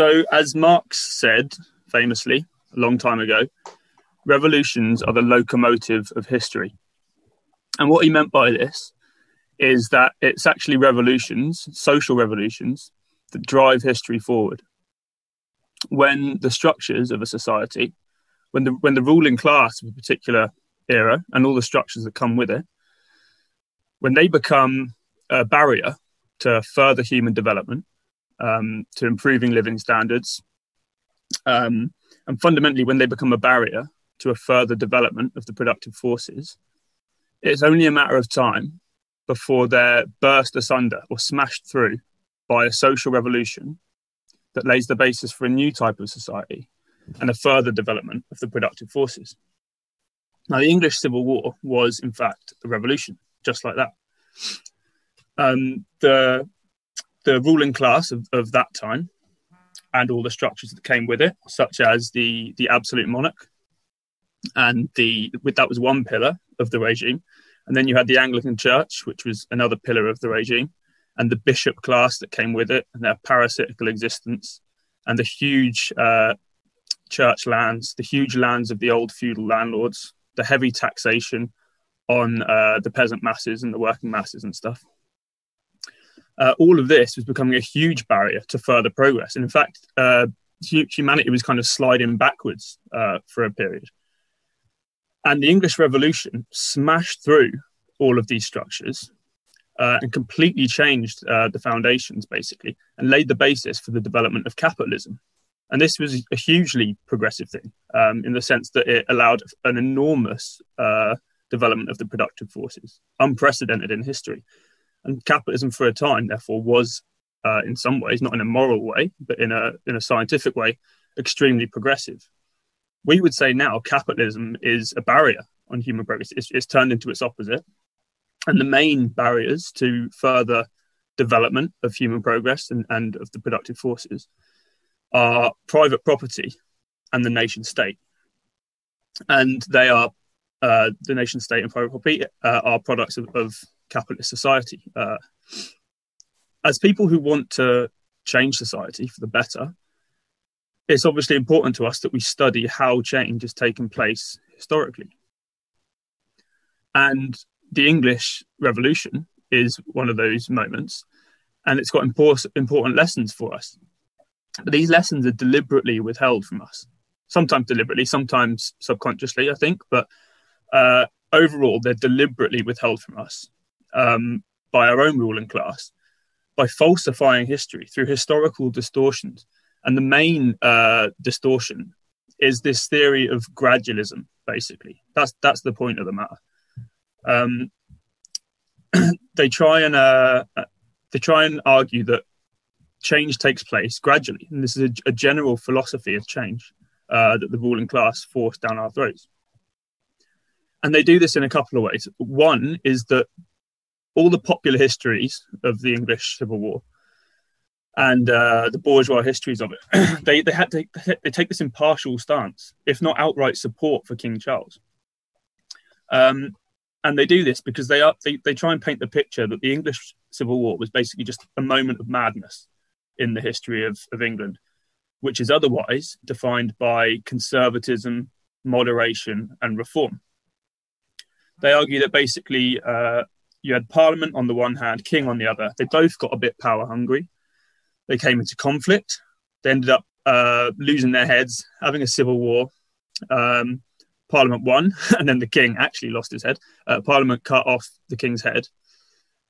So, as Marx said famously a long time ago, revolutions are the locomotive of history. And what he meant by this is that it's actually revolutions, social revolutions, that drive history forward. When the structures of a society, when the when the ruling class of a particular era and all the structures that come with it, when they become a barrier to further human development, um, to improving living standards. Um, and fundamentally, when they become a barrier to a further development of the productive forces, it's only a matter of time before they're burst asunder or smashed through by a social revolution that lays the basis for a new type of society and a further development of the productive forces. Now, the English Civil War was, in fact, a revolution, just like that. Um, the the ruling class of, of that time and all the structures that came with it, such as the the absolute monarch, and the that was one pillar of the regime, and then you had the Anglican Church, which was another pillar of the regime, and the bishop class that came with it, and their parasitical existence, and the huge uh, church lands, the huge lands of the old feudal landlords, the heavy taxation on uh, the peasant masses and the working masses and stuff uh, all of this was becoming a huge barrier to further progress. And in fact, uh, humanity was kind of sliding backwards uh, for a period. And the English Revolution smashed through all of these structures uh, and completely changed uh, the foundations, basically, and laid the basis for the development of capitalism. And this was a hugely progressive thing um, in the sense that it allowed an enormous uh, development of the productive forces, unprecedented in history. And capitalism, for a time, therefore, was uh, in some ways, not in a moral way, but in a in a scientific way, extremely progressive. We would say now capitalism is a barrier on human progress. It's, it's turned into its opposite, and the main barriers to further development of human progress and, and of the productive forces are private property and the nation state. And they are uh, the nation state and private property uh, are products of, of capitalist society. Uh, as people who want to change society for the better, it's obviously important to us that we study how change has taken place historically. And the English Revolution is one of those moments, and it's got important, lessons for us. But these lessons are deliberately withheld from us, sometimes deliberately, sometimes subconsciously, I think, but uh, overall, they're deliberately withheld from us um, by our own ruling class by falsifying history through historical distortions. And the main uh, distortion is this theory of gradualism. Basically, that's that's the point of the matter. Um, they try and uh, they try and argue that change takes place gradually, and this is a, a general philosophy of change uh, that the ruling class force down our throats. And they do this in a couple of ways. One is that all the popular histories of the English Civil War and uh, the bourgeois histories of it, they they had to, they take this impartial stance, if not outright support for King Charles. Um, and they do this because they are they, they try and paint the picture that the English Civil War was basically just a moment of madness in the history of, of England, which is otherwise defined by conservatism, moderation, and reform. They argue that basically uh, you had Parliament on the one hand, King on the other. They both got a bit power hungry. They came into conflict. They ended up uh, losing their heads, having a civil war. Um, Parliament won, and then the King actually lost his head. Uh, Parliament cut off the King's head,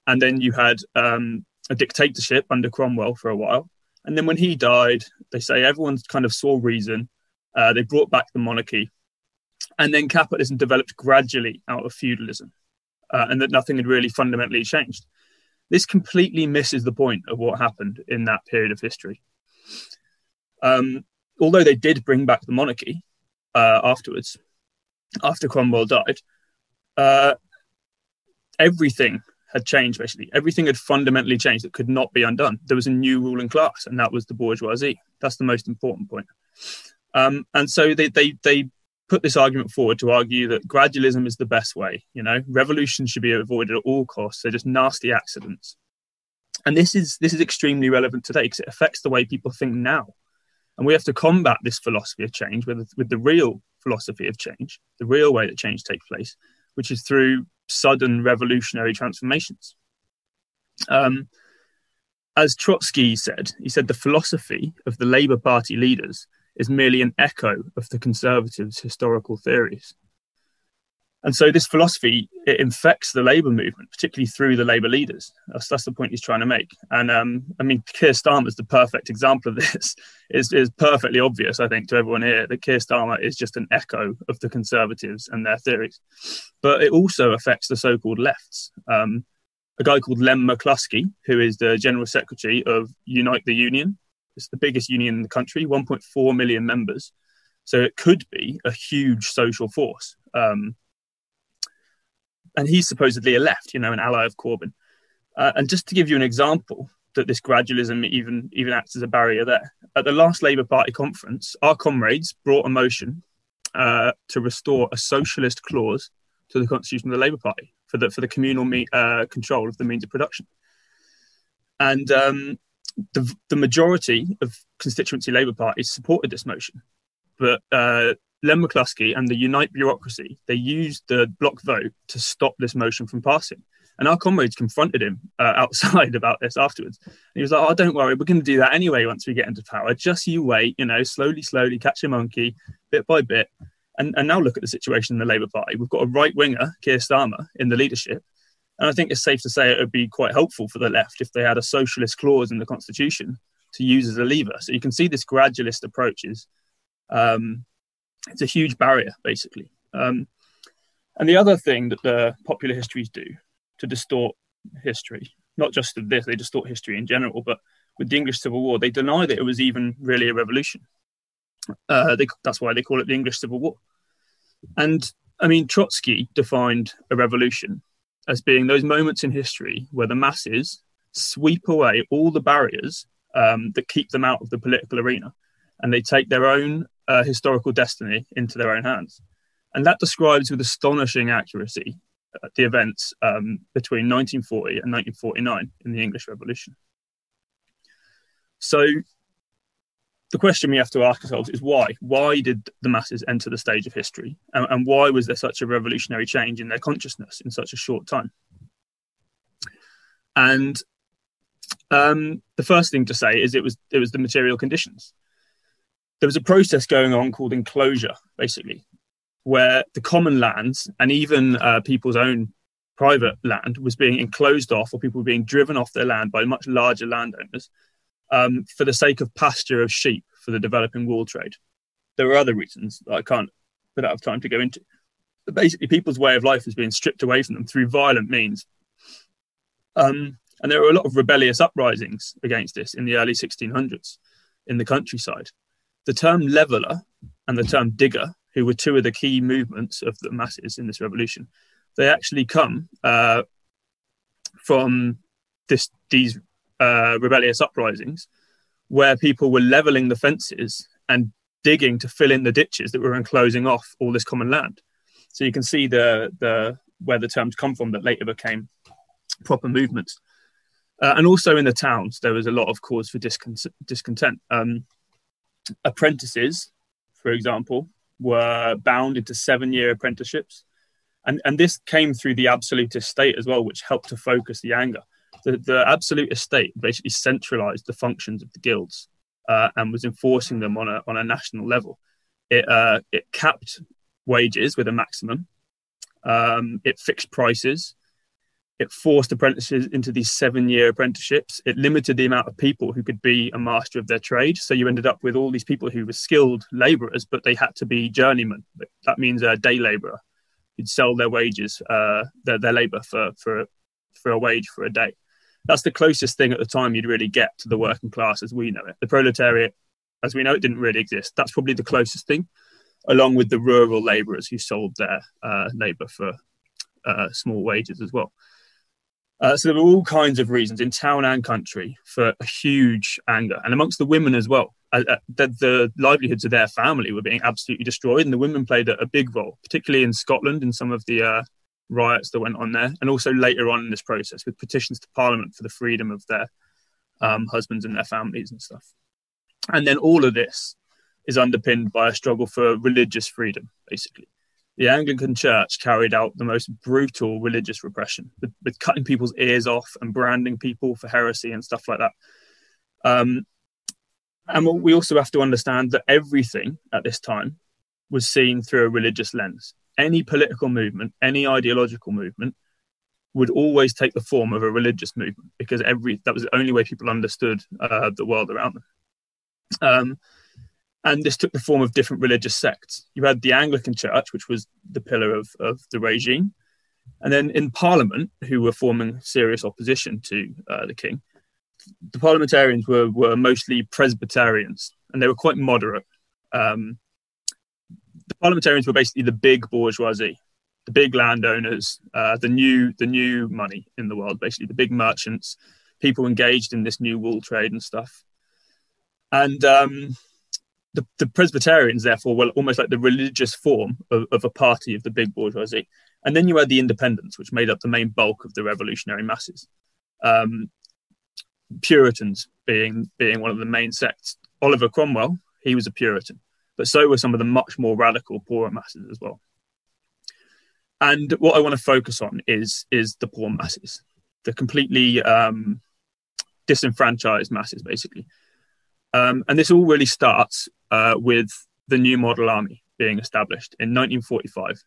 and then you had um, a dictatorship under Cromwell for a while. And then when he died, they say everyone kind of saw reason. Uh, they brought back the monarchy, and then capitalism developed gradually out of feudalism uh, and that nothing had really fundamentally changed. This completely misses the point of what happened in that period of history. Um, although they did bring back the monarchy uh, afterwards, after Cromwell died, uh, everything had changed basically. Everything had fundamentally changed that could not be undone. There was a new ruling class, and that was the bourgeoisie. That's the most important point. Um, and so they, they, they put this argument forward to argue that gradualism is the best way. You know, revolution should be avoided at all costs. They're just nasty accidents. And this is this is extremely relevant today because it affects the way people think now. And we have to combat this philosophy of change with, with the real philosophy of change, the real way that change takes place, which is through sudden revolutionary transformations. Um, as Trotsky said, he said the philosophy of the Labour Party leaders is merely an echo of the conservatives' historical theories. And so this philosophy it infects the labour movement, particularly through the labour leaders. That's, that's the point he's trying to make. And um, I mean, Keir Starmer is the perfect example of this. It's, it's perfectly obvious, I think, to everyone here that Keir Starmer is just an echo of the Conservatives and their theories. But it also affects the so-called lefts. Um, a guy called Len McCluskey, who is the General Secretary of Unite the Union. It's the biggest union in the country, 1.4 million members. So it could be a huge social force. Um, and he's supposedly a left, you know, an ally of Corbyn. Uh, and just to give you an example that this gradualism even even acts as a barrier there. At the last Labour Party conference, our comrades brought a motion uh, to restore a socialist clause to the constitution of the Labour Party for the for the communal me- uh, control of the means of production. And um, the, the majority of constituency Labour parties supported this motion, but uh, Len McCluskey and the Unite bureaucracy, they used the block vote to stop this motion from passing. And our comrades confronted him uh, outside about this afterwards. And he was like, "Oh, don't worry, we're going to do that anyway once we get into power. Just you wait, you know, slowly, slowly, catch a monkey, bit by bit." And, and now look at the situation in the Labour Party. We've got a right winger, Keir Starmer, in the leadership, and I think it's safe to say it would be quite helpful for the left if they had a socialist clause in the constitution to use as a lever. So you can see this gradualist approach is um, it's a huge barrier, basically. Um, and the other thing that the popular histories do to distort history, not just of this, they distort history in general, but with the English Civil War, they deny that it was even really a revolution. Uh, they, that's why they call it the English Civil War. And I mean, Trotsky defined a revolution as being those moments in history where the masses sweep away all the barriers um, that keep them out of the political arena and they take their own uh, historical destiny into their own hands. And that describes with astonishing accuracy uh, the events um, between 1940 and 1949 in the English Revolution. So, the question we have to ask ourselves is why? Why did the masses enter the stage of history? And, and why was there such a revolutionary change in their consciousness in such a short time? And um, the first thing to say is it was it was the material conditions there was a process going on called enclosure, basically, where the common lands and even uh, people's own private land was being enclosed off, or people were being driven off their land by much larger landowners um, for the sake of pasture of sheep for the developing wool trade. There are other reasons that I can't put out of time to go into. But basically, people's way of life was being stripped away from them through violent means. Um, and there were a lot of rebellious uprisings against this in the early 1600s in the countryside the term leveler and the term digger, who were two of the key movements of the masses in this revolution, they actually come uh, from this, these uh, rebellious uprisings where people were leveling the fences and digging to fill in the ditches that were enclosing off all this common land. So you can see the, the where the terms come from that later became proper movements. Uh, and also in the towns, there was a lot of cause for discontent. Um, apprentices, for example, were bound into seven year apprenticeships. And, and this came through the absolutist state as well, which helped to focus the anger. The, the absolutist state basically centralized the functions of the guilds uh, and was enforcing them on a, on a national level. It, uh, it capped wages with a maximum, um, it fixed prices, it forced apprentices into these seven year apprenticeships. It limited the amount of people who could be a master of their trade. So you ended up with all these people who were skilled laborers, but they had to be journeymen. That means a day laborer who'd sell their wages, uh, their, their labor for, for, for a wage for a day. That's the closest thing at the time you'd really get to the working class as we know it. The proletariat, as we know it, didn't really exist. That's probably the closest thing, along with the rural labourers who sold their uh, labour for uh, small wages as well. Uh, so there were all kinds of reasons in town and country for a huge anger, and amongst the women as well. Uh, uh, the, the, livelihoods of their family were being absolutely destroyed, and the women played a, a big role, particularly in Scotland in some of the uh, riots that went on there, and also later on in this process with petitions to Parliament for the freedom of their um, husbands and their families and stuff. And then all of this is underpinned by a struggle for religious freedom, basically the Anglican Church carried out the most brutal religious repression with, with, cutting people's ears off and branding people for heresy and stuff like that. Um, and we also have to understand that everything at this time was seen through a religious lens. Any political movement, any ideological movement, would always take the form of a religious movement because every that was the only way people understood uh, the world around them. Um, and this took the form of different religious sects. You had the Anglican Church, which was the pillar of, of the regime, and then in Parliament, who were forming serious opposition to uh, the king, the parliamentarians were were mostly Presbyterians, and they were quite moderate. Um, the parliamentarians were basically the big bourgeoisie, the big landowners, uh, the new the new money in the world, basically the big merchants, people engaged in this new wool trade and stuff. And um, the, the, Presbyterians, therefore, were almost like the religious form of, of, a party of the big bourgeoisie. And then you had the independents, which made up the main bulk of the revolutionary masses. Um, Puritans being being one of the main sects. Oliver Cromwell, he was a Puritan, but so were some of the much more radical poorer masses as well. And what I want to focus on is is the poor masses, the completely um, disenfranchised masses, basically. Um, and this all really starts uh, with the New Model Army being established in 1945.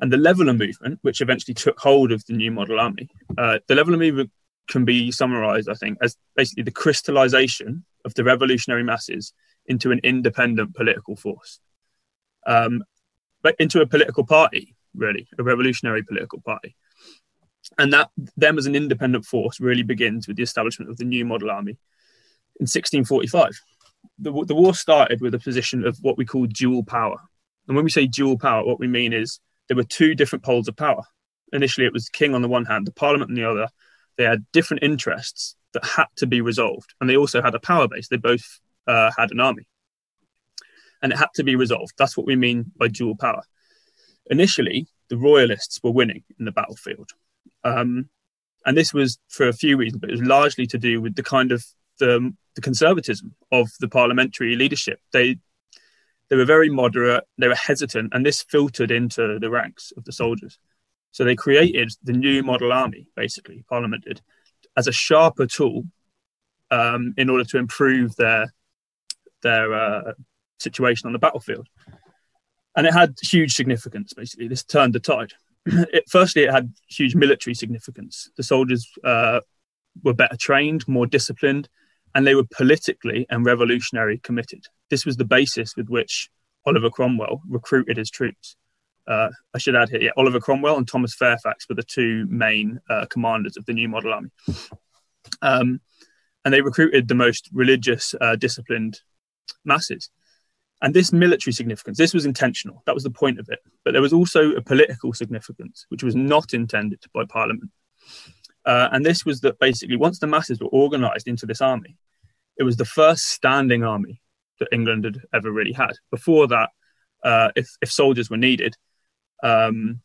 And the Leveller movement, which eventually took hold of the New Model Army, uh, the Leveller movement can be summarized, I think, as basically the crystallization of the revolutionary masses into an independent political force, um, but into a political party, really, a revolutionary political party. And that them as an independent force really begins with the establishment of the New Model Army in 1645. The, the war started with a position of what we call dual power. And when we say dual power, what we mean is there were two different poles of power. Initially, it was the king on the one hand, the parliament on the other. They had different interests that had to be resolved. And they also had a power base. They both uh, had an army. And it had to be resolved. That's what we mean by dual power. Initially, the royalists were winning in the battlefield. Um, and this was for a few reasons, but it was largely to do with the kind of the, the conservatism of the parliamentary leadership. They they were very moderate, they were hesitant, and this filtered into the ranks of the soldiers. So they created the new model army, basically, Parliament did, as a sharper tool um, in order to improve their their uh, situation on the battlefield. And it had huge significance, basically. This turned the tide. it, firstly, it had huge military significance. The soldiers uh, were better trained, more disciplined, and they were politically and revolutionary committed. This was the basis with which Oliver Cromwell recruited his troops. Uh, I should add here, yeah, Oliver Cromwell and Thomas Fairfax were the two main uh, commanders of the New Model Army. Um, and they recruited the most religious, uh, disciplined masses. And this military significance, this was intentional. That was the point of it. But there was also a political significance, which was not intended by Parliament. Uh, and this was that basically once the masses were organized into this army, it was the first standing army that England had ever really had. Before that, uh, if, if soldiers were needed, um,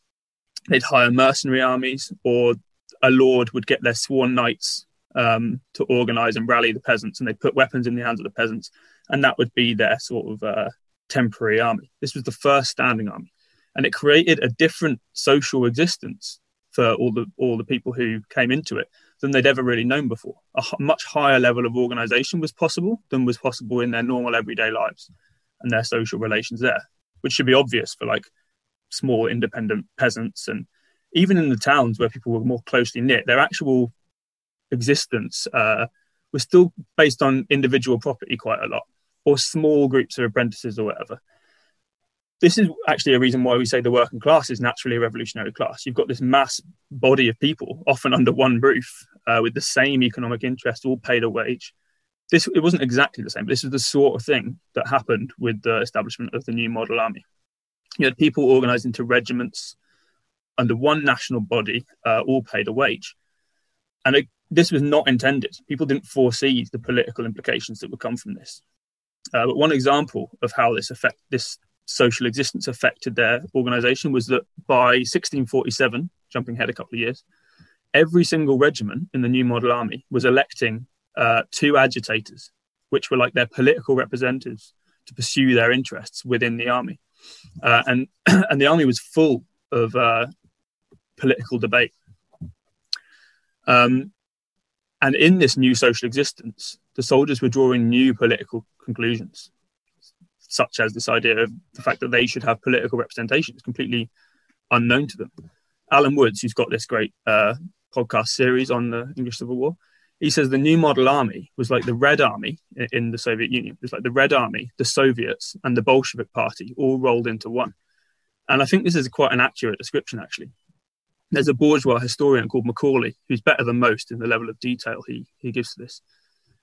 they'd hire mercenary armies or a lord would get their sworn knights um, to organize and rally the peasants and they'd put weapons in the hands of the peasants and that would be their sort of uh, temporary army. This was the first standing army and it created a different social existence for all the all the people who came into it than they'd ever really known before. A h- much higher level of organisation was possible than was possible in their normal everyday lives and their social relations there, which should be obvious for like small independent peasants and even in the towns where people were more closely knit, their actual existence uh, was still based on individual property quite a lot or small groups of apprentices or whatever. this is actually a reason why we say the working class is naturally a revolutionary class. You've got this mass body of people, often under one roof, uh, with the same economic interest, all paid a wage. This it wasn't exactly the same, but this is the sort of thing that happened with the establishment of the new model army. You had people organized into regiments under one national body, uh, all paid a wage, and it, this was not intended. People didn't foresee the political implications that would come from this. Uh, but one example of how this affect this social existence affected their organization was that by 1647, jumping ahead a couple of years, every single regiment in the new model army was electing uh, two agitators, which were like their political representatives to pursue their interests within the army. Uh, and, and the army was full of uh, political debate. Um, and in this new social existence, the soldiers were drawing new political conclusions such as this idea of the fact that they should have political representation is completely unknown to them. Alan Woods, who's got this great uh, podcast series on the English Civil War, he says the new model army was like the Red Army in the Soviet Union. It's like the Red Army, the Soviets, and the Bolshevik Party all rolled into one. And I think this is quite an accurate description, actually. There's a bourgeois historian called Macaulay who's better than most in the level of detail he, he gives to this.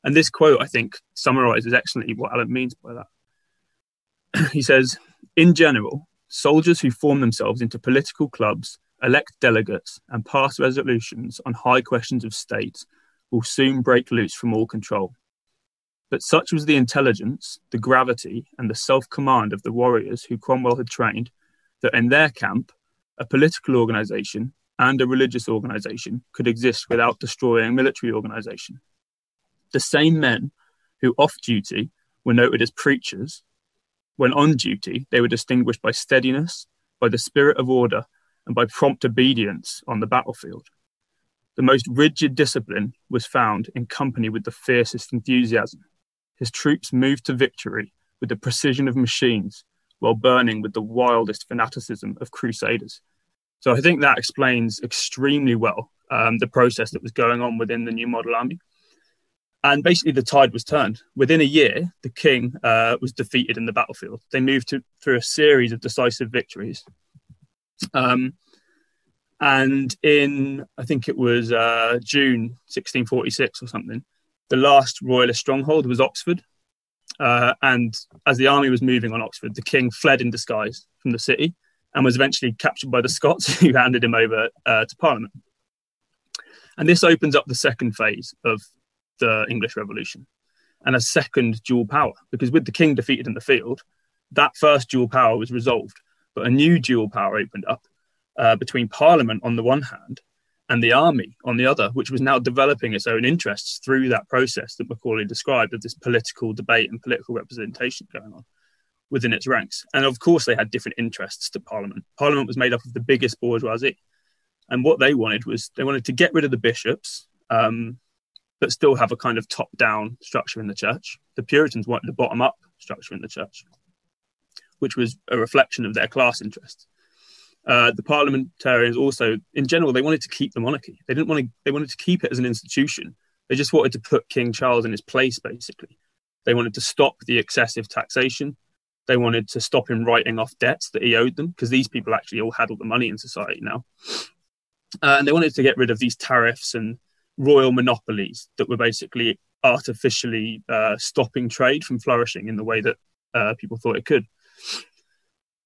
And this quote, I think, summarizes excellently what Alan means by that. he says, in general, soldiers who form themselves into political clubs, elect delegates, and pass resolutions on high questions of state will soon break loose from all control. But such was the intelligence, the gravity, and the self command of the warriors who Cromwell had trained that in their camp, a political organization and a religious organization could exist without destroying military organization. The same men who off duty were noted as preachers when on duty, they were distinguished by steadiness, by the spirit of order, and by prompt obedience on the battlefield. The most rigid discipline was found in company with the fiercest enthusiasm. His troops moved to victory with the precision of machines while burning with the wildest fanaticism of crusaders. So I think that explains extremely well um, the process that was going on within the new model army and basically the tide was turned. Within a year, the king uh, was defeated in the battlefield. They moved to, through a series of decisive victories. Um, and in, I think it was uh, June 1646 or something, the last royalist stronghold was Oxford. Uh, and as the army was moving on Oxford, the king fled in disguise from the city and was eventually captured by the Scots, who handed him over uh, to Parliament. And this opens up the second phase of the English Revolution and a second dual power. Because with the king defeated in the field, that first dual power was resolved, but a new dual power opened up uh, between Parliament on the one hand and the army on the other, which was now developing its own interests through that process that Macaulay described of this political debate and political representation going on within its ranks. And of course, they had different interests to Parliament. Parliament was made up of the biggest bourgeoisie. And what they wanted was they wanted to get rid of the bishops, um, but still have a kind of top down structure in the church. The Puritans wanted the bottom up structure in the church, which was a reflection of their class interests. Uh, the parliamentarians also, in general, they wanted to keep the monarchy. They didn't want to. They wanted to keep it as an institution. They just wanted to put King Charles in his place, basically. They wanted to stop the excessive taxation. They wanted to stop him writing off debts that he owed them, because these people actually all had all the money in society now. Uh, and they wanted to get rid of these tariffs and royal monopolies that were basically artificially uh, stopping trade from flourishing in the way that uh, people thought it could.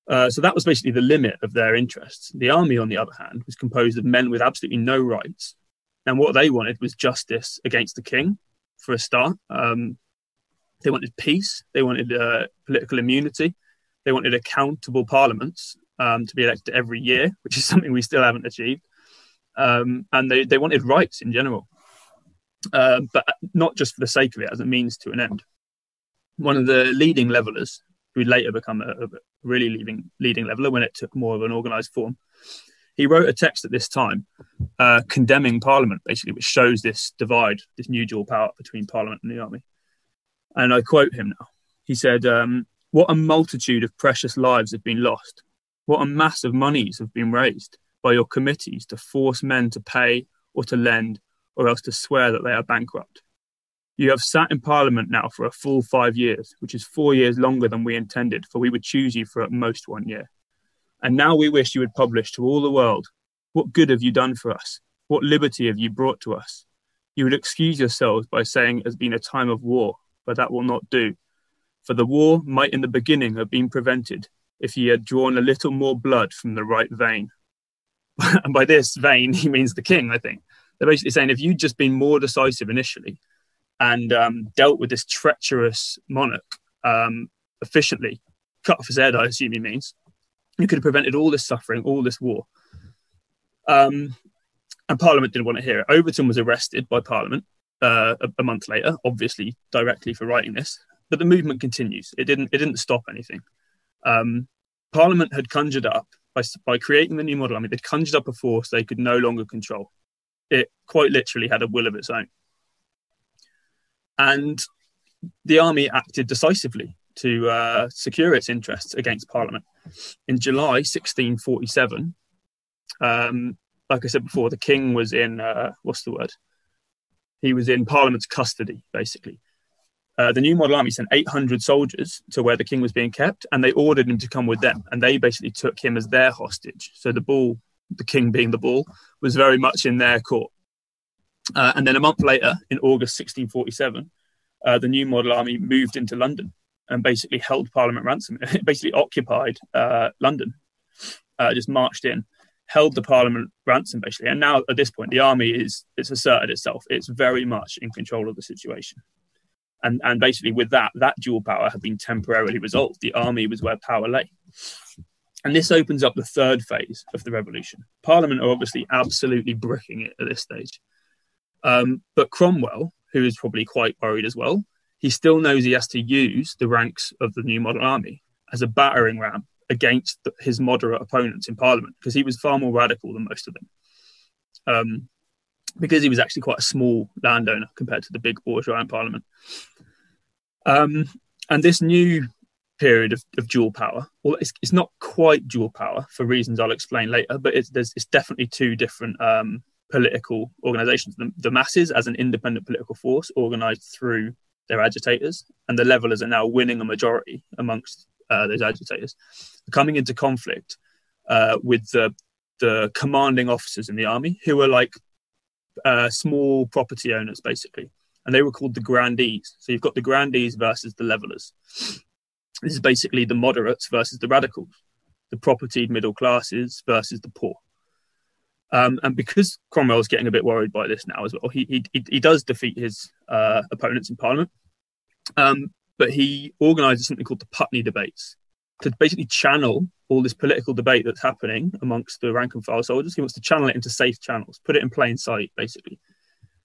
Uh, so that was basically the limit of their interests. The army, on the other hand, was composed of men with absolutely no rights. And what they wanted was justice against the king, for a start. Um, they wanted peace. They wanted uh, political immunity. They wanted accountable parliaments um, to be elected every year, which is something we still haven't achieved um, and they, they wanted rights in general, uh, but not just for the sake of it, as a means to an end. One of the leading levelers, who later become a, a really leading leading leveler when it took more of an organised form, he wrote a text at this time uh, condemning Parliament, basically, which shows this divide, this new dual power between Parliament and the army. And I quote him now. He said, um, "What a multitude of precious lives have been lost! What a mass of monies have been raised! By your committees to force men to pay or to lend or else to swear that they are bankrupt. You have sat in Parliament now for a full five years, which is four years longer than we intended, for we would choose you for at most one year. And now we wish you would publish to all the world what good have you done for us? What liberty have you brought to us? You would excuse yourselves by saying it has been a time of war, but that will not do. For the war might in the beginning have been prevented if ye had drawn a little more blood from the right vein. And by this vein, he means the king, I think. They're basically saying if you'd just been more decisive initially and um, dealt with this treacherous monarch um, efficiently, cut off his head, I assume he means, you could have prevented all this suffering, all this war. Um, and Parliament didn't want to hear it. Overton was arrested by Parliament uh, a, a, month later, obviously directly for writing this. But the movement continues. It didn't. It didn't stop anything. Um, Parliament had conjured up by, by creating the new model army. They'd conjured up a force they could no longer control. It quite literally had a will of its own, and the army acted decisively to uh, secure its interests against Parliament. In July 1647, um, like I said before, the king was in uh, what's the word? He was in Parliament's custody, basically. Uh, the new model army sent 800 soldiers to where the king was being kept, and they ordered him to come with them. And they basically took him as their hostage. So the bull, the king being the bull, was very much in their court. Uh, and then a month later, in August 1647, uh, the new model army moved into London and basically held Parliament ransom. It basically occupied uh, London, uh, just marched in held the parliament ransom basically and now at this point the army is it's asserted itself it's very much in control of the situation and and basically with that that dual power had been temporarily resolved. The army was where power lay. And this opens up the third phase of the revolution. Parliament are obviously absolutely bricking it at this stage. Um, but cromwell who is probably quite worried as well he still knows he has to use the ranks of the new model army as a battering ram against the, his moderate opponents in Parliament because he was far more radical than most of them. Um, because he was actually quite a small landowner compared to the big bourgeois in Parliament. Um, and this new period of, of dual power, well, it's, it's, not quite dual power for reasons I'll explain later, but it's, it's definitely two different um, political organizations. The, the masses as an independent political force organized through their agitators, and the levelers are now winning a majority amongst uh, those agitators, coming into conflict uh, with the the commanding officers in the army, who were like uh, small property owners, basically, and they were called the grandees. So you've got the grandees versus the levelers. This is basically the moderates versus the radicals, the propertied middle classes versus the poor. Um, and because Cromwell's getting a bit worried by this now as well, he he, he does defeat his uh, opponents in Parliament. Um, but he organises something called the Putney debates to basically channel all this political debate that's happening amongst the rank and file soldiers. He wants to channel it into safe channels, put it in plain sight, basically.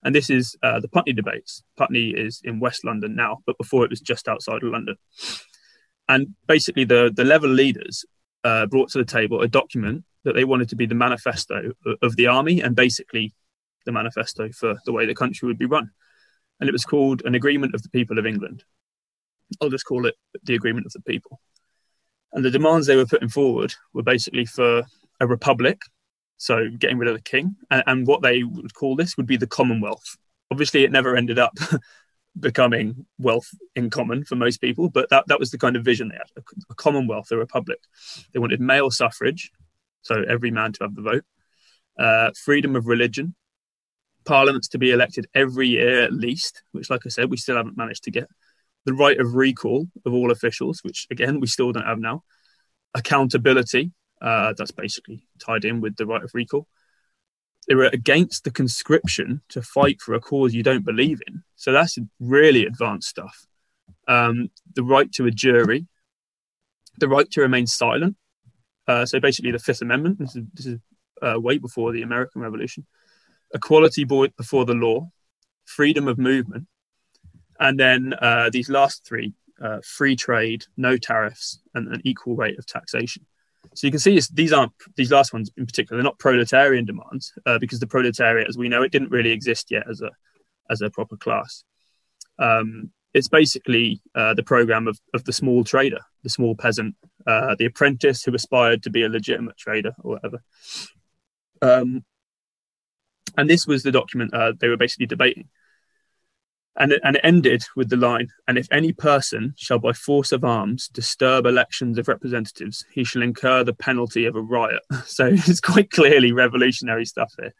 And this is uh, the Putney debates. Putney is in West London now, but before it was just outside of London. And basically, the the Leveller leaders uh, brought to the table a document that they wanted to be the manifesto of, of the army and basically the manifesto for the way the country would be run. And it was called an agreement of the people of England. I'll just call it the agreement of the people. And the demands they were putting forward were basically for a republic, so getting rid of the king, and, and what they would call this would be the Commonwealth. Obviously, it never ended up becoming wealth in common for most people, but that, that was the kind of vision they had. A, a Commonwealth, a republic. They wanted male suffrage, so every man to have the vote, uh, freedom of religion, parliaments to be elected every year at least, which, like I said, we still haven't managed to get the right of recall of all officials, which again we still don't have now, accountability, uh, that's basically tied in with the right of recall. They were against the conscription to fight for a cause you don't believe in. So that's really advanced stuff. Um, the right to a jury, the right to remain silent. Uh, so basically, the Fifth Amendment. This is, this is uh, way before the American Revolution. Equality before the law, freedom of movement, and then uh, these last three uh, free trade, no tariffs, and an equal rate of taxation. So you can see these aren't these last ones in particular. They're not proletarian demands uh, because the proletariat, as we know, it didn't really exist yet as a as a proper class. Um, it's basically uh, the program of, of the small trader, the small peasant, uh, the apprentice who aspired to be a legitimate trader or whatever. Um, and this was the document uh, they were basically debating. And it, and it ended with the line, and if any person shall by force of arms disturb elections of representatives, he shall incur the penalty of a riot. So it's quite clearly revolutionary stuff here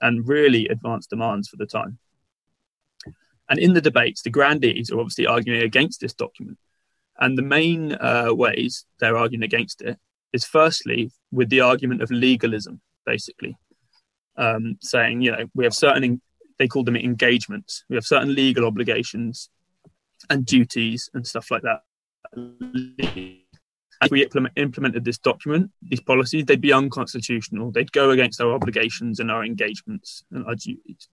and really advanced demands for the time. And in the debates, the grandees are obviously arguing against this document. And the main uh, ways they're arguing against it is firstly with the argument of legalism, basically, um, saying, you know, we have certain they call them engagements. We have certain legal obligations and duties and stuff like that. If we implement, implemented this document, these policies, they'd be unconstitutional. They'd go against our obligations and our engagements and our duties.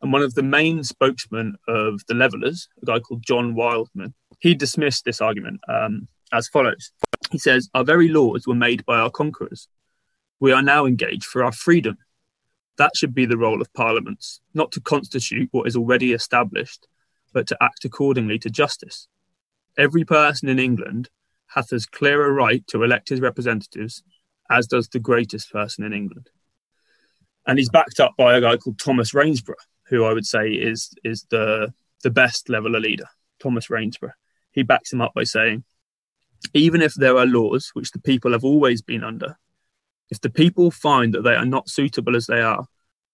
And one of the main spokesmen of the Levellers, a guy called John Wildman, he dismissed this argument um, as follows. He says, Our very laws were made by our conquerors. We are now engaged for our freedom that should be the role of parliaments, not to constitute what is already established, but to act accordingly to justice. Every person in England hath as clear a right to elect his representatives as does the greatest person in England. And he's backed up by a guy called Thomas Rainsborough, who I would say is is the the best leveller leader, Thomas Rainsborough. He backs him up by saying, even if there are laws which the people have always been under, if the people find that they are not suitable as they are,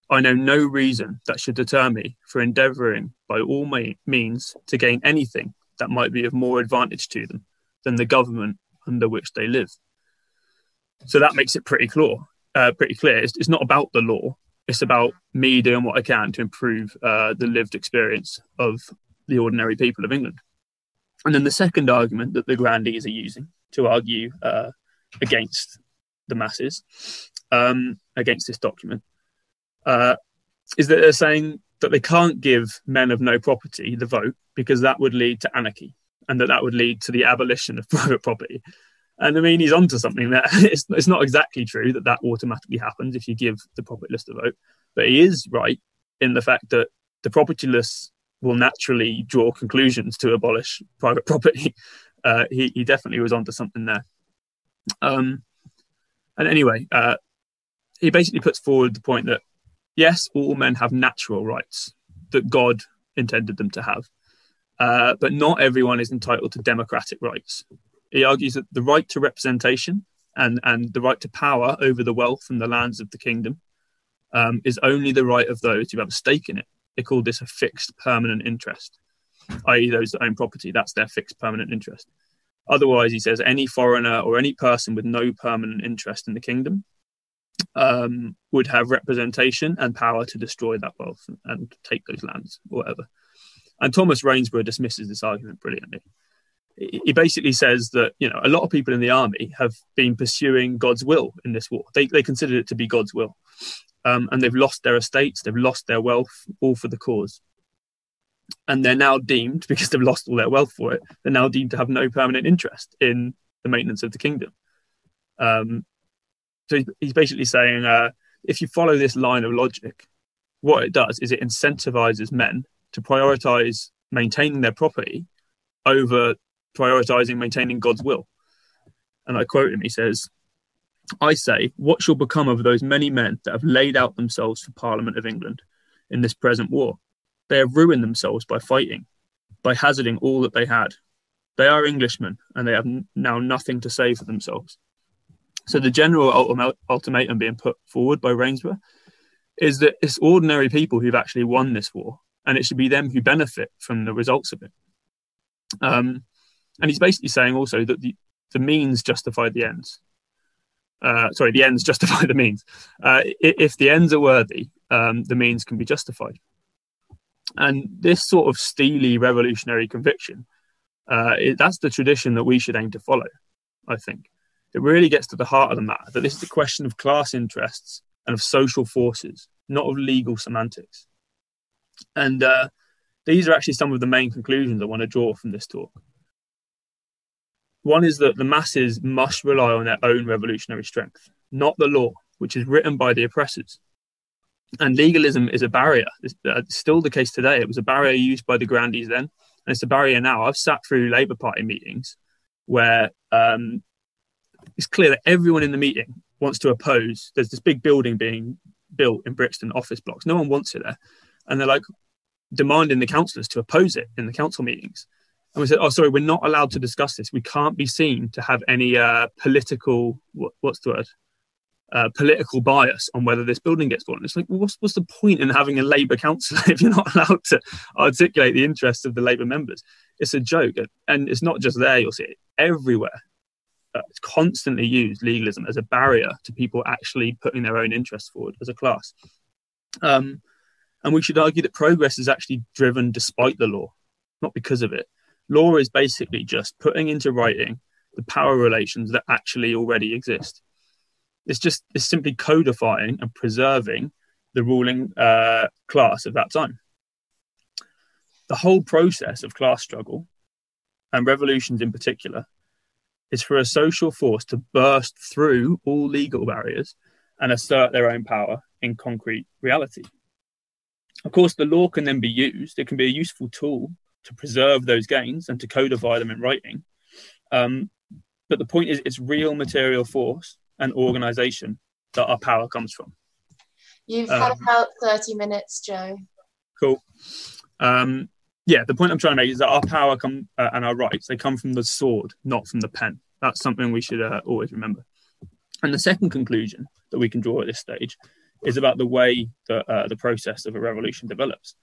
I know no reason that should deter me for endeavouring by all means to gain anything that might be of more advantage to them than the government under which they live. So that makes it pretty clear. Uh, pretty clear. It's, it's, not about the law. It's about me doing what I can to improve uh, the lived experience of the ordinary people of England. And then the second argument that the grandees are using to argue uh, against the masses um, against this document uh, is that they're saying that they can't give men of no property the vote because that would lead to anarchy and that that would lead to the abolition of private property. And I mean, he's onto something there. It's, it's not exactly true that that automatically happens if you give the propertyless a vote, but he is right in the fact that the propertyless will naturally draw conclusions to abolish private property. Uh, he, he definitely was onto something there. Um, and anyway, uh, he basically puts forward the point that yes, all men have natural rights that God intended them to have, uh, but not everyone is entitled to democratic rights. He argues that the right to representation and, and the right to power over the wealth and the lands of the kingdom um, is only the right of those who have a stake in it. They call this a fixed permanent interest, i.e., those that own property. That's their fixed permanent interest. Otherwise, he says any foreigner or any person with no permanent interest in the kingdom um, would have representation and power to destroy that wealth and, take those lands or whatever. And Thomas Rainsborough dismisses this argument brilliantly. He basically says that you know a lot of people in the army have been pursuing God's will in this war. They they considered it to be God's will, um, and they've lost their estates, they've lost their wealth, all for the cause and they're now deemed because they've lost all their wealth for it they're now deemed to have no permanent interest in the maintenance of the kingdom. Um, so he's basically saying uh, if you follow this line of logic what it does is it incentivizes men to prioritize maintaining their property over prioritizing maintaining god's will. And i quote him he says i say what shall become of those many men that have laid out themselves for parliament of england in this present war they have ruined themselves by fighting, by hazarding all that they had. They are Englishmen, and they have now nothing to say for themselves. So the general ultimatum being put forward by Rainsborough is that it's ordinary people who've actually won this war, and it should be them who benefit from the results of it. Um, and he's basically saying also that the, the means justify the ends. Uh, sorry, the ends justify the means. Uh, if the ends are worthy, um, the means can be justified. And this sort of steely revolutionary conviction, uh, it, that's the tradition that we should aim to follow, I think. It really gets to the heart of the matter that this is a question of class interests and of social forces, not of legal semantics. And uh, these are actually some of the main conclusions I want to draw from this talk. One is that the masses must rely on their own revolutionary strength, not the law, which is written by the oppressors and legalism is a barrier. It's uh, still the case today. It was a barrier used by the grandees then, and it's a barrier now. I've sat through Labour Party meetings where um, it's clear that everyone in the meeting wants to oppose. There's this big building being built in Brixton, office blocks. No one wants it there, and they're like, demanding the councillors to oppose it in the council meetings. And we said, "Oh, sorry, we're not allowed to discuss this. We can't be seen to have any uh, political what, what's the word uh, political bias on whether this building gets built." And it's like, well, what's what's the point in having a Labour councillor if you're not allowed to articulate the interests of the Labour members? It's a joke, and it's not just there. You'll see it everywhere. Uh, it's constantly used legalism as a barrier to people actually putting their own interests forward as a class. Um, and we should argue that progress is actually driven despite the law, not because of it law is basically just putting into writing the power relations that actually already exist. It's just it's simply codifying and preserving the ruling uh, class of that time. The whole process of class struggle and revolutions in particular is for a social force to burst through all legal barriers and assert their own power in concrete reality. Of course, the law can then be used, it can be a useful tool to preserve those gains and to codify them in writing. Um, but the point is, it's real material force and organization that our power comes from. You've um, had about 30 minutes, Joe. Cool. Um, yeah, the point I'm trying to make is that our power come uh, and our rights they come from the sword, not from the pen. That's something we should uh, always remember. And the second conclusion that we can draw at this stage is about the way that uh, the process of a revolution develops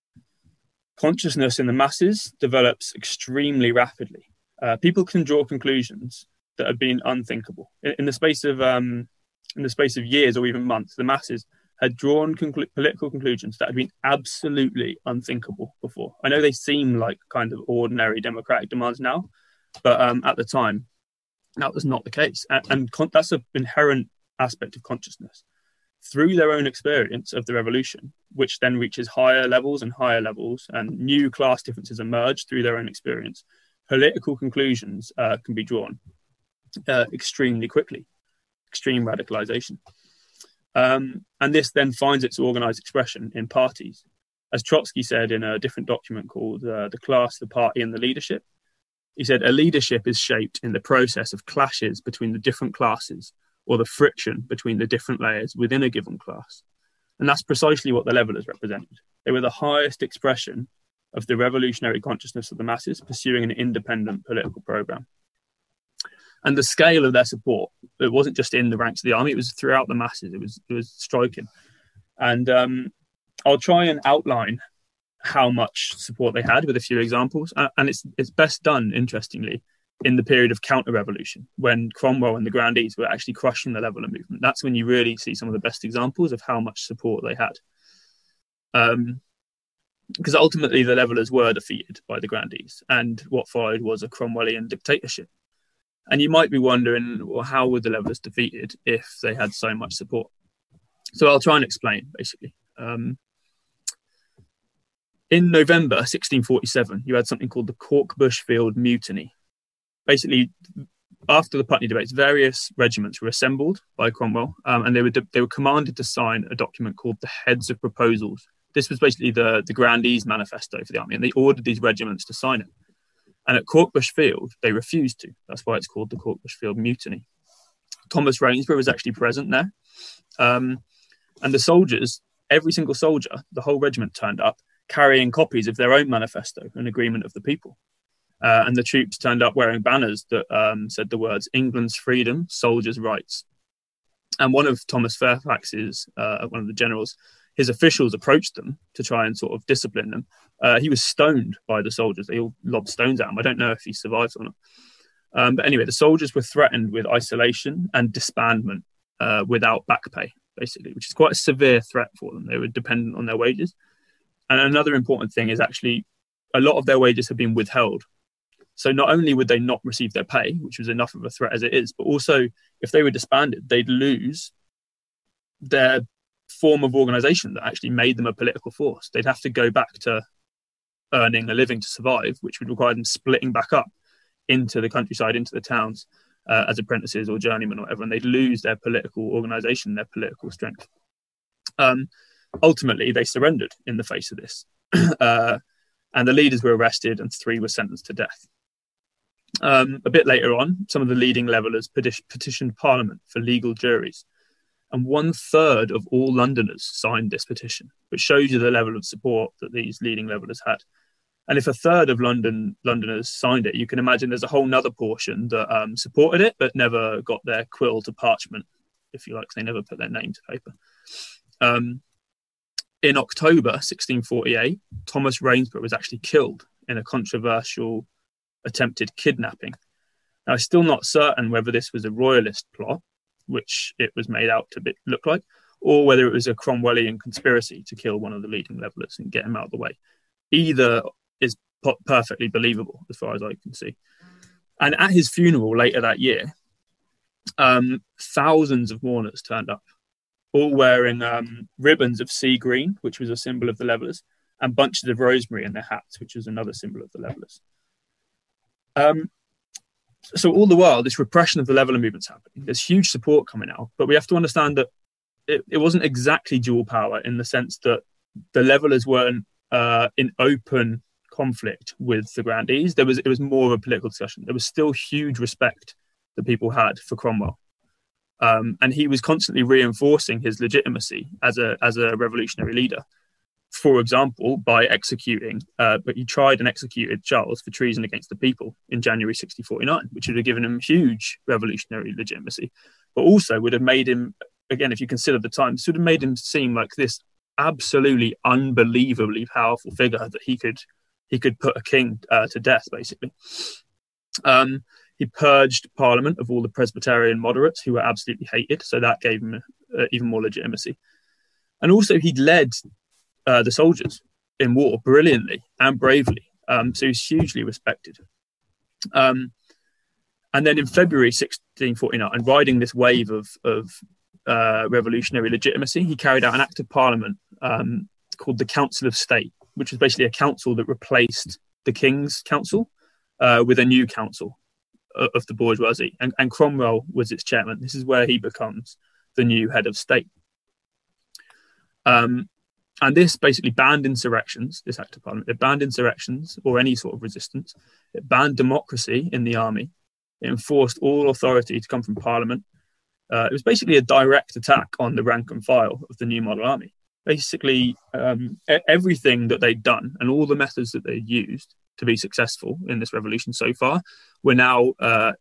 consciousness in the masses develops extremely rapidly. Uh, people can draw conclusions that had been unthinkable in, in the space of um, in the space of years or even months. The masses had drawn conclu- political conclusions that had been absolutely unthinkable before. I know they seem like kind of ordinary democratic demands now, but um, at the time, that was not the case, and, and con- that's an inherent aspect of consciousness through their own experience of the revolution, which then reaches higher levels and higher levels, and new class differences emerge through their own experience, political conclusions uh, can be drawn uh, extremely quickly, extreme radicalization. Um, and this then finds its organized expression in parties. As Trotsky said in a different document called uh, The Class, the Party, and the Leadership, he said, A leadership is shaped in the process of clashes between the different classes or the friction between the different layers within a given class. And that's precisely what the levelers represented. They were the highest expression of the revolutionary consciousness of the masses pursuing an independent political program. And the scale of their support, it wasn't just in the ranks of the army, it was throughout the masses. It was, it was striking. And um, I'll try and outline how much support they had with a few examples. And it's, it's best done, interestingly, in the period of counter revolution when Cromwell and the Grandees were actually crushing the leveller movement. That's when you really see some of the best examples of how much support they had. Um, because ultimately the levellers were defeated by the Grandees, and what followed was a Cromwellian dictatorship. And you might be wondering, well, how were the levellers defeated if they had so much support? So I'll try and explain basically. Um, in November 1647, you had something called the Corkbush Field Mutiny, basically after the Putney debates, various regiments were assembled by Cromwell, um, and they were de- they were commanded to sign a document called the Heads of Proposals. This was basically the the Grandees Manifesto for the army, and they ordered these regiments to sign it. And at Corkbush Field, they refused to. That's why it's called the Corkbush Field Mutiny. Thomas Rainsborough was actually present there, um, and the soldiers, every single soldier, the whole regiment turned up carrying copies of their own manifesto, an agreement of the people. Uh, and the troops turned up wearing banners that um, said the words England's freedom, soldiers' rights. And one of Thomas Fairfax's, uh, one of the generals, his officials approached them to try and sort of discipline them. Uh, he was stoned by the soldiers. They all lobbed stones at him. I don't know if he survived or not. Um, but anyway, the soldiers were threatened with isolation and disbandment uh, without back pay, basically, which is quite a severe threat for them. They were dependent on their wages. And another important thing is actually a lot of their wages have been withheld so not only would they not receive their pay, which was enough of a threat as it is, but also if they were disbanded, they'd lose their form of organization that actually made them a political force. They'd have to go back to earning a living to survive, which would require them splitting back up into the countryside, into the towns uh, as apprentices or journeymen or whatever, and they'd lose their political organization, their political strength. Um, ultimately, they surrendered in the face of this. uh, and the leaders were arrested and three were sentenced to death. Um, a bit later on, some of the leading levellers petitioned Parliament for legal juries. And one third of all Londoners signed this petition, which shows you the level of support that these leading levelers had. And if a third of London Londoners signed it, you can imagine there's a whole nother portion that um, supported it but never got their quill to parchment, if you like. They never put their name to paper. Um, in October 1648, Thomas Rainsborough was actually killed in a controversial attempted kidnapping. Now, it's still not certain whether this was a royalist plot, which it was made out to look like, or whether it was a Cromwellian conspiracy to kill one of the leading levelers and get him out of the way. Either is perfectly believable as far as I can see. And at his funeral later that year, um, thousands of mourners turned up, all wearing um, ribbons of sea green, which was a symbol of the levelers, and bunches of rosemary in their hats, which was another symbol of the levelers. Um, so all the while, this repression of the leveler movement's happening. There's huge support coming out, but we have to understand that it, it wasn't exactly dual power in the sense that the levelers weren't uh, in open conflict with the grandees. There was it was more of a political discussion. There was still huge respect that people had for Cromwell, um, and he was constantly reinforcing his legitimacy as a as a revolutionary leader. For example, by executing, uh, but he tried and executed Charles for treason against the people in January 1649, which would have given him huge revolutionary legitimacy, but also would have made him, again, if you consider the times, would have made him seem like this absolutely unbelievably powerful figure that he could he could put a king uh, to death, basically. Um, he purged Parliament of all the Presbyterian moderates who were absolutely hated, so that gave him uh, even more legitimacy. And also, he'd led uh, the soldiers in war brilliantly and bravely, um, so he's hugely respected. Um, and then in February 1649, and riding this wave of, of uh, revolutionary legitimacy, he carried out an act of parliament um, called the Council of State, which was basically a council that replaced the King's Council uh, with a new council of the bourgeoisie. And, and, Cromwell was its chairman. This is where he becomes the new head of state. Um, and this basically banned insurrections, this act of parliament. It banned insurrections or any sort of resistance. It banned democracy in the army. It enforced all authority to come from parliament. Uh, it was basically a direct attack on the rank and file of the new model army basically um, everything that they'd done and all the methods that they'd used to be successful in this revolution so far were now uh,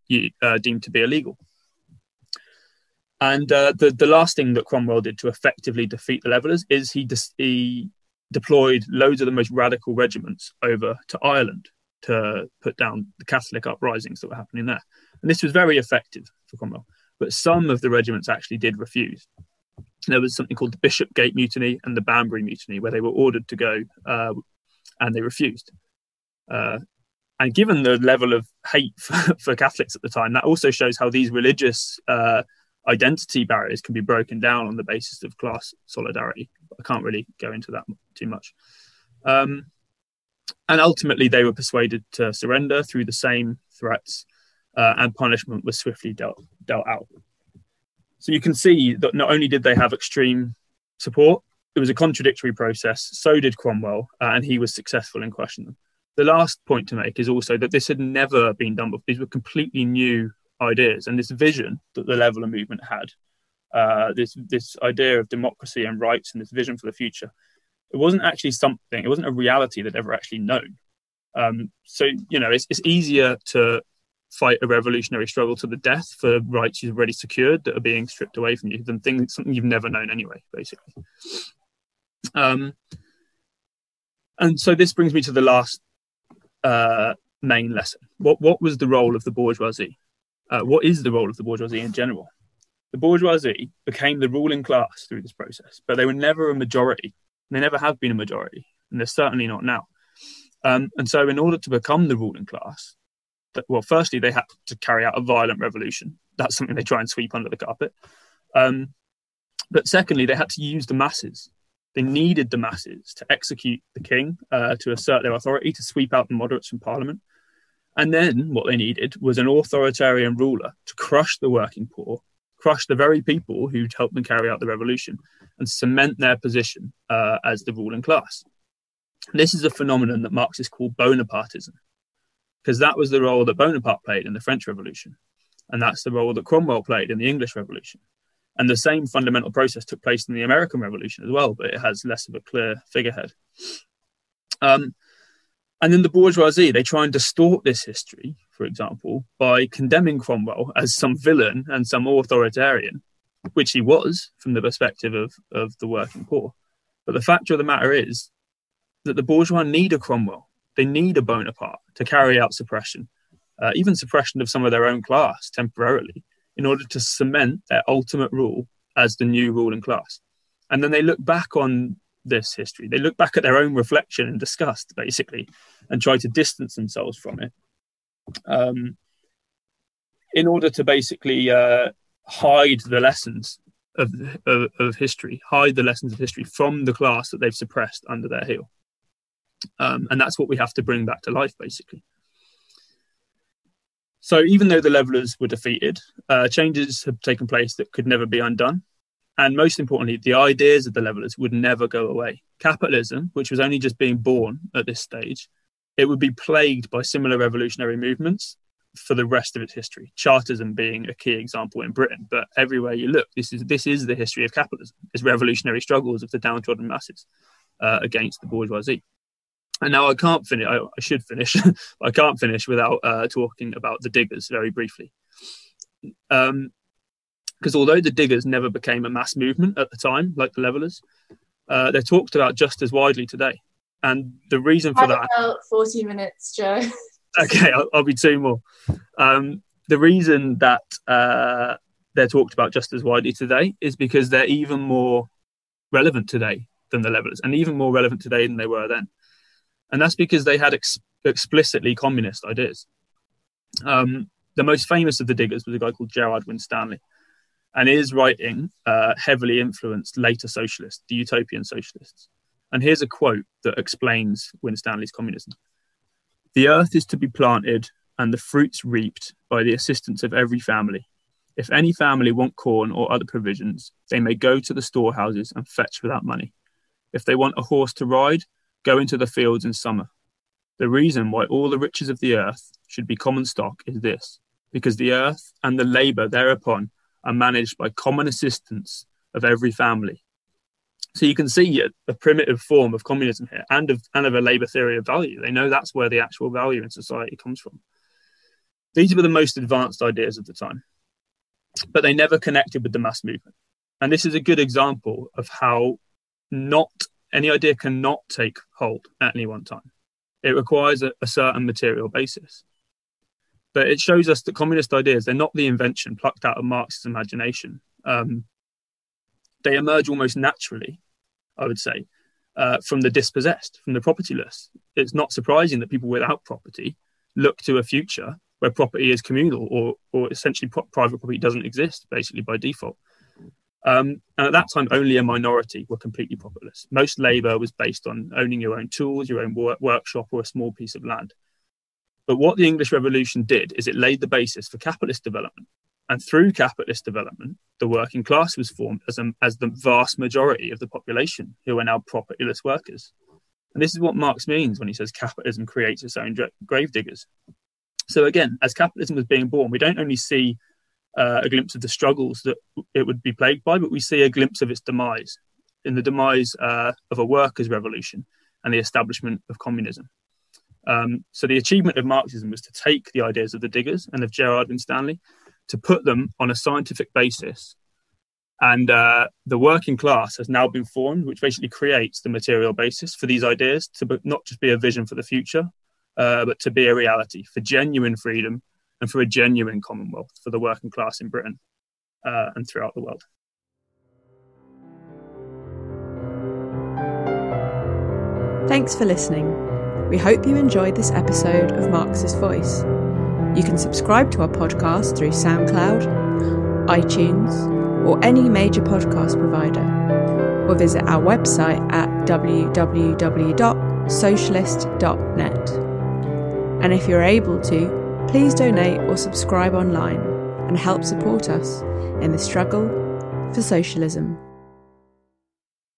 uh, deemed to be illegal. And uh, the the last thing that Cromwell did to effectively defeat the Levelers is he he deployed loads of the most radical regiments over to Ireland to put down the Catholic uprisings that were happening there. And this was very effective for Cromwell. But some of the regiments actually did refuse there was something called the Bishopsgate Mutiny and the Banbury Mutiny, where they were ordered to go uh, and they refused. Uh, and given the level of hate for, for, Catholics at the time, that also shows how these religious uh, identity barriers can be broken down on the basis of class solidarity. I can't really go into that too much. Um, and ultimately, they were persuaded to surrender through the same threats, uh, and punishment was swiftly dealt, dealt out. So you can see that not only did they have extreme support, it was a contradictory process. So did Cromwell, uh, and he was successful in questioning them. The last point to make is also that this had never been done before. These were completely new ideas, and this vision that the Leveller movement had, uh, this this idea of democracy and rights, and this vision for the future, it wasn't actually something. It wasn't a reality that ever actually known. Um, so you know, it's, it's easier to fight a revolutionary struggle to the death for rights you've already secured that are being stripped away from you than things something you've never known anyway, basically. Um, and so this brings me to the last uh, main lesson. What what was the role of the bourgeoisie? Uh, what is the role of the bourgeoisie in general? The bourgeoisie became the ruling class through this process, but they were never a majority. They never have been a majority, and they're certainly not now. Um, and so, in order to become the ruling class, that, well, firstly, they had to carry out a violent revolution. That's something they try and sweep under the carpet. Um, but secondly, they had to use the masses. They needed the masses to execute the king, uh, to assert their authority, to sweep out the moderates from parliament. And then what they needed was an authoritarian ruler to crush the working poor, crush the very people who'd helped them carry out the revolution, and cement their position uh, as the ruling class. This is a phenomenon that Marxists call Bonapartism because that was the role that Bonaparte played in the French Revolution, and that's the role that Cromwell played in the English Revolution. And the same fundamental process took place in the American Revolution as well, but it has less of a clear figurehead. Um, and then the bourgeoisie, they try and distort this history, for example, by condemning Cromwell as some villain and some authoritarian, which he was from the perspective of, of the working poor. But the fact of the matter is that the bourgeois need a Cromwell. They need a Bonaparte to carry out suppression, uh, even suppression of some of their own class temporarily, in order to cement their ultimate rule as the new ruling class. And then they look back on this history. They look back at their own reflection and disgust, basically, and try to distance themselves from it um, in order to basically uh, hide the lessons of, of, of, history, hide the lessons of history from the class that they've suppressed under their heel. Um, and that's what we have to bring back to life, basically. So, even though the levelers were defeated, uh, changes have taken place that could never be undone. And most importantly, the ideas of the levelers would never go away. Capitalism, which was only just being born at this stage, it would be plagued by similar revolutionary movements for the rest of its history. Chartism being a key example in Britain, but everywhere you look, this is this is the history of capitalism. It's revolutionary struggles of the downtrodden masses uh, against the bourgeoisie. And now I can't finish. I, I should finish. I can't finish without uh, talking about the diggers very briefly. Um, because although the diggers never became a mass movement at the time, like the levelers, uh, they're talked about just as widely today. And the reason for that. About 40 minutes, Joe. okay, I'll, I'll, be two more. Um, the reason that uh, they're talked about just as widely today is because they're even more relevant today than the levelers, and even more relevant today than they were then. And that's because they had ex- explicitly communist ideas. Um, the most famous of the diggers was a guy called Gerard Winstanley and his writing uh, heavily influenced later socialists, the utopian socialists. And here's a quote that explains Winstanley's communism The earth is to be planted and the fruits reaped by the assistance of every family. If any family want corn or other provisions, they may go to the storehouses and fetch without money. If they want a horse to ride, go into the fields in summer. The reason why all the riches of the earth should be common stock is this because the earth and the labour thereupon are managed by common assistance of every family. So you can see a, a, primitive form of communism here and of, and of a labour theory of value. They know that's where the actual value in society comes from. These were the most advanced ideas of the time, but they never connected with the mass movement. And this is a good example of how not any idea cannot take hold at any one time. It requires a, a certain material basis. But it shows us that communist ideas, they're not the invention plucked out of Marx's imagination. Um, they emerge almost naturally, I would say, uh, from the dispossessed, from the propertyless. It's not surprising that people without property look to a future where property is communal or, or essentially pro- private property doesn't exist, basically by default. Um, and at that time, only a minority were completely propertyless. Most labour was based on owning your own tools, your own work- workshop, or a small piece of land. But what the English Revolution did is it laid the basis for capitalist development. And through capitalist development, the working class was formed as, a, as the vast majority of the population who are now propertyless workers. And this is what Marx means when he says capitalism creates its own grave diggers. So, again, as capitalism was being born, we don't only see uh, a glimpse of the struggles that it would be plagued by, but we see a glimpse of its demise in the demise uh, of a workers' revolution and the establishment of communism. Um, so the achievement of Marxism was to take the ideas of the diggers and of Gerard Winstanley, to put them on a scientific basis. And uh, the working class has now been formed, which basically creates the material basis for these ideas to not just be a vision for the future, uh, but to be a reality for genuine freedom and for a genuine commonwealth for the working class in Britain uh, and throughout the world. Thanks for listening. We hope you enjoyed this episode of Marxist Voice. You can subscribe to our podcast through SoundCloud, iTunes, or any major podcast provider, or visit our website at www.socialist.net. And if you're able to, please donate or subscribe online and help support us in the struggle for socialism.